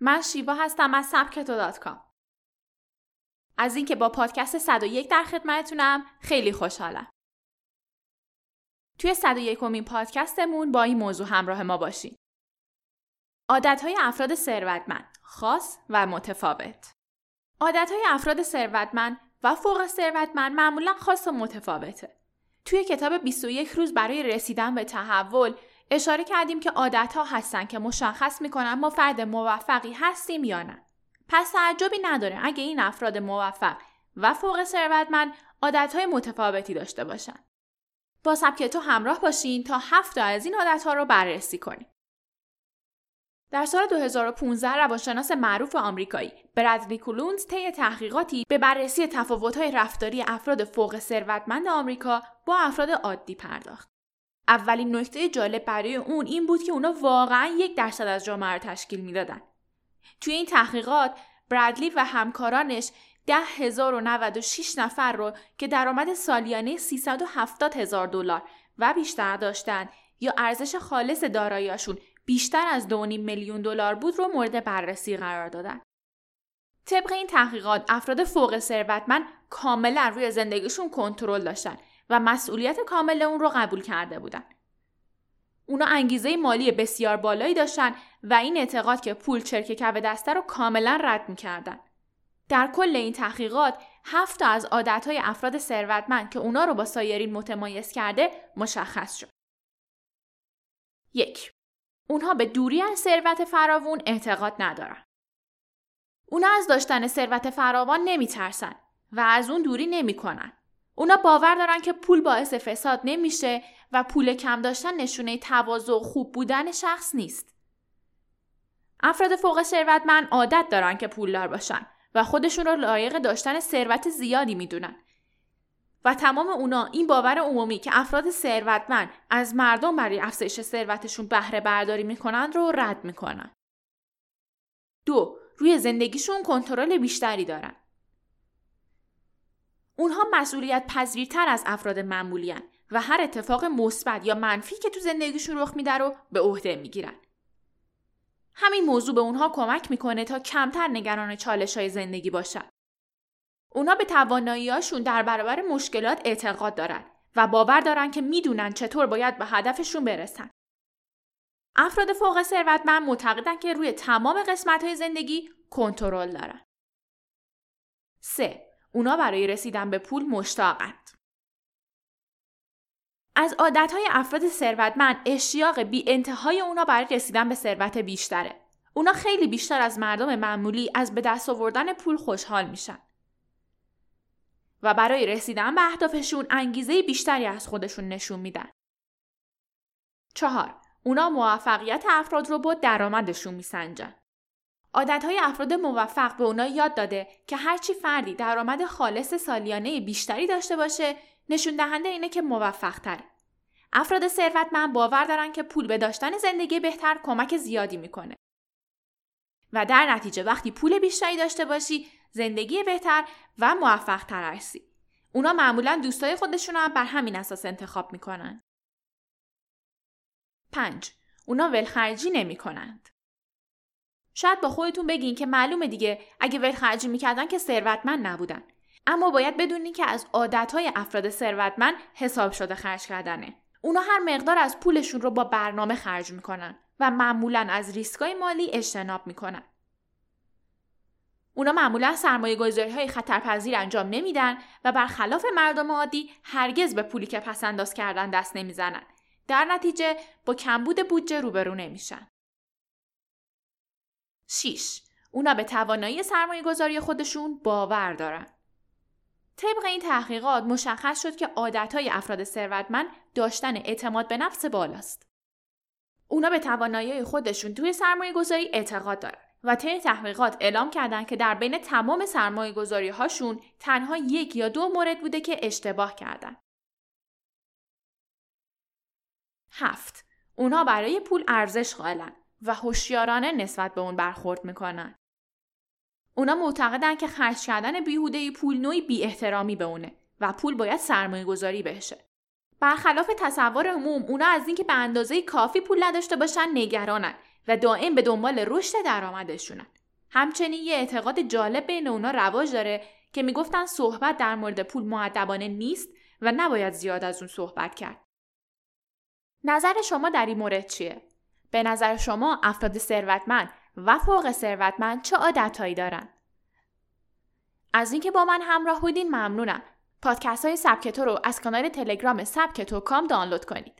من شیوا هستم از سبکتو دات کام. از اینکه با پادکست 101 در خدمتتونم خیلی خوشحالم. توی 101 امین پادکستمون با این موضوع همراه ما باشین. عادتهای افراد ثروتمند خاص و متفاوت. عادتهای افراد ثروتمند و فوق ثروتمند معمولا خاص و متفاوته. توی کتاب 21 روز برای رسیدن به تحول اشاره کردیم که عادتها هستن که مشخص می‌کنن ما فرد موفقی هستیم یا نه. پس تعجبی نداره اگه این افراد موفق و فوق ثروتمند عادتهای متفاوتی داشته باشن. با سبک تو همراه باشین تا هفت از این عادتها رو بررسی کنیم. در سال 2015 روانشناس معروف آمریکایی برادلی کولونز طی تحقیقاتی به بررسی تفاوت‌های رفتاری افراد فوق ثروتمند آمریکا با افراد عادی پرداخت. اولین نکته جالب برای اون این بود که اونا واقعا یک درصد از جامعه رو تشکیل می‌دادن. توی این تحقیقات برادلی و همکارانش ده هزار و نفر رو که درآمد سالیانه 370 هزار دلار و بیشتر داشتند یا ارزش خالص داراییشون بیشتر از 2.5 میلیون دلار بود رو مورد بررسی قرار دادن. طبق این تحقیقات افراد فوق ثروتمند کاملا روی زندگیشون کنترل داشتن و مسئولیت کامل اون رو قبول کرده بودن. اونا انگیزه مالی بسیار بالایی داشتن و این اعتقاد که پول چرک کف دسته رو کاملا رد می‌کردن. در کل این تحقیقات هفت از عادتهای افراد ثروتمند که اونا رو با سایرین متمایز کرده مشخص شد. یک اونها به دوری از ثروت فراوون اعتقاد ندارن. اونا از داشتن ثروت فراوان نمیترسن و از اون دوری نمی‌کنن. اونا باور دارن که پول باعث فساد نمیشه و پول کم داشتن نشونه تواضع و خوب بودن شخص نیست. افراد فوق ثروتمند عادت دارن که پولدار باشن و خودشون رو لایق داشتن ثروت زیادی می‌دونن و تمام اونا این باور عمومی که افراد ثروتمند از مردم برای افزایش ثروتشون بهره برداری می‌کنن رو رد می‌کنن. دو، روی زندگیشون کنترل بیشتری دارن. اونها مسئولیت پذیرتر از افراد معمولی و هر اتفاق مثبت یا منفی که تو زندگیشون رخ میده رو به عهده می‌گیرن. همین موضوع به اونها کمک می‌کنه تا کمتر نگران چالش های زندگی باشن. اونا به تواناییاشون در برابر مشکلات اعتقاد دارن و باور دارن که می‌دونن چطور باید به هدفشون برسن. افراد فوق ثروتمند معتقدن که روی تمام قسمت های زندگی کنترل دارن. 3. اونا برای رسیدن به پول مشتاقند. از عادتهای افراد ثروتمند اشتیاق بی انتهای اونا برای رسیدن به ثروت بیشتره. اونا خیلی بیشتر از مردم معمولی از به دست آوردن پول خوشحال میشن. و برای رسیدن به اهدافشون انگیزه بیشتری از خودشون نشون میدن. چهار، اونا موفقیت افراد رو با درآمدشون میسنجن. عادتهای افراد موفق به اونا یاد داده که هرچی فردی درآمد خالص سالیانه بیشتری داشته باشه نشون دهنده اینه که موفق تره. افراد ثروتمند باور دارن که پول به داشتن زندگی بهتر کمک زیادی می‌کنه. و در نتیجه وقتی پول بیشتری داشته باشی زندگی بهتر و موفق تر هستی. اونا معمولا دوستای خودشون رو بر همین اساس انتخاب می‌کنن. 5. اونا ولخرجی نمی کنند. شاید با خودتون بگین که معلومه دیگه اگه ولخرجی می‌کردن که ثروتمند نبودن. اما باید بدونین که از عادتهای افراد ثروتمند حساب شده خرج کردنه. اونا هر مقدار از پولشون رو با برنامه خرج می‌کنن و معمولا از ریسکای مالی اجتناب می‌کنن. اونا معمولا سرمایه گذاری های خطرپذیر انجام نمیدن و برخلاف مردم عادی هرگز به پولی که پسنداز کردن دست نمی‌زنن. در نتیجه با کمبود بودجه روبرو نمیشن. 6. اونا به توانایی سرمایه گذاری خودشون باور دارن. طبق این تحقیقات مشخص شد که عادتهای افراد ثروتمند داشتن اعتماد به نفس بالاست. اونا به توانایی خودشون توی سرمایه گذاری اعتقاد دارن. و طی تحقیقات اعلام کردند که در بین تمام سرمایه گذاری هاشون تنها یک یا دو مورد بوده که اشتباه کردن. هفت اونا برای پول ارزش قائلن و هوشیارانه نسبت به اون برخورد می‌کنن. اونا معتقدن که خرج کردن بیهوده پول نوعی بی احترامی به اونه و پول باید سرمایه گذاری بهشه. برخلاف تصور عموم اونا از اینکه به اندازه کافی پول نداشته باشن نگرانن و دائم به دنبال رشد درآمدشونن همچنین یه اعتقاد جالب بین اونا رواج داره که می‌گفتن صحبت در مورد پول معدبانه نیست و نباید زیاد از اون صحبت کرد. نظر شما در این مورد چیه؟ به نظر شما افراد ثروتمند و فوق ثروتمند چه عادتهایی دارن؟ از اینکه با من همراه بودین ممنونم. پادکست های سبکتو رو از کانال تلگرام سبکتو کام دانلود کنید.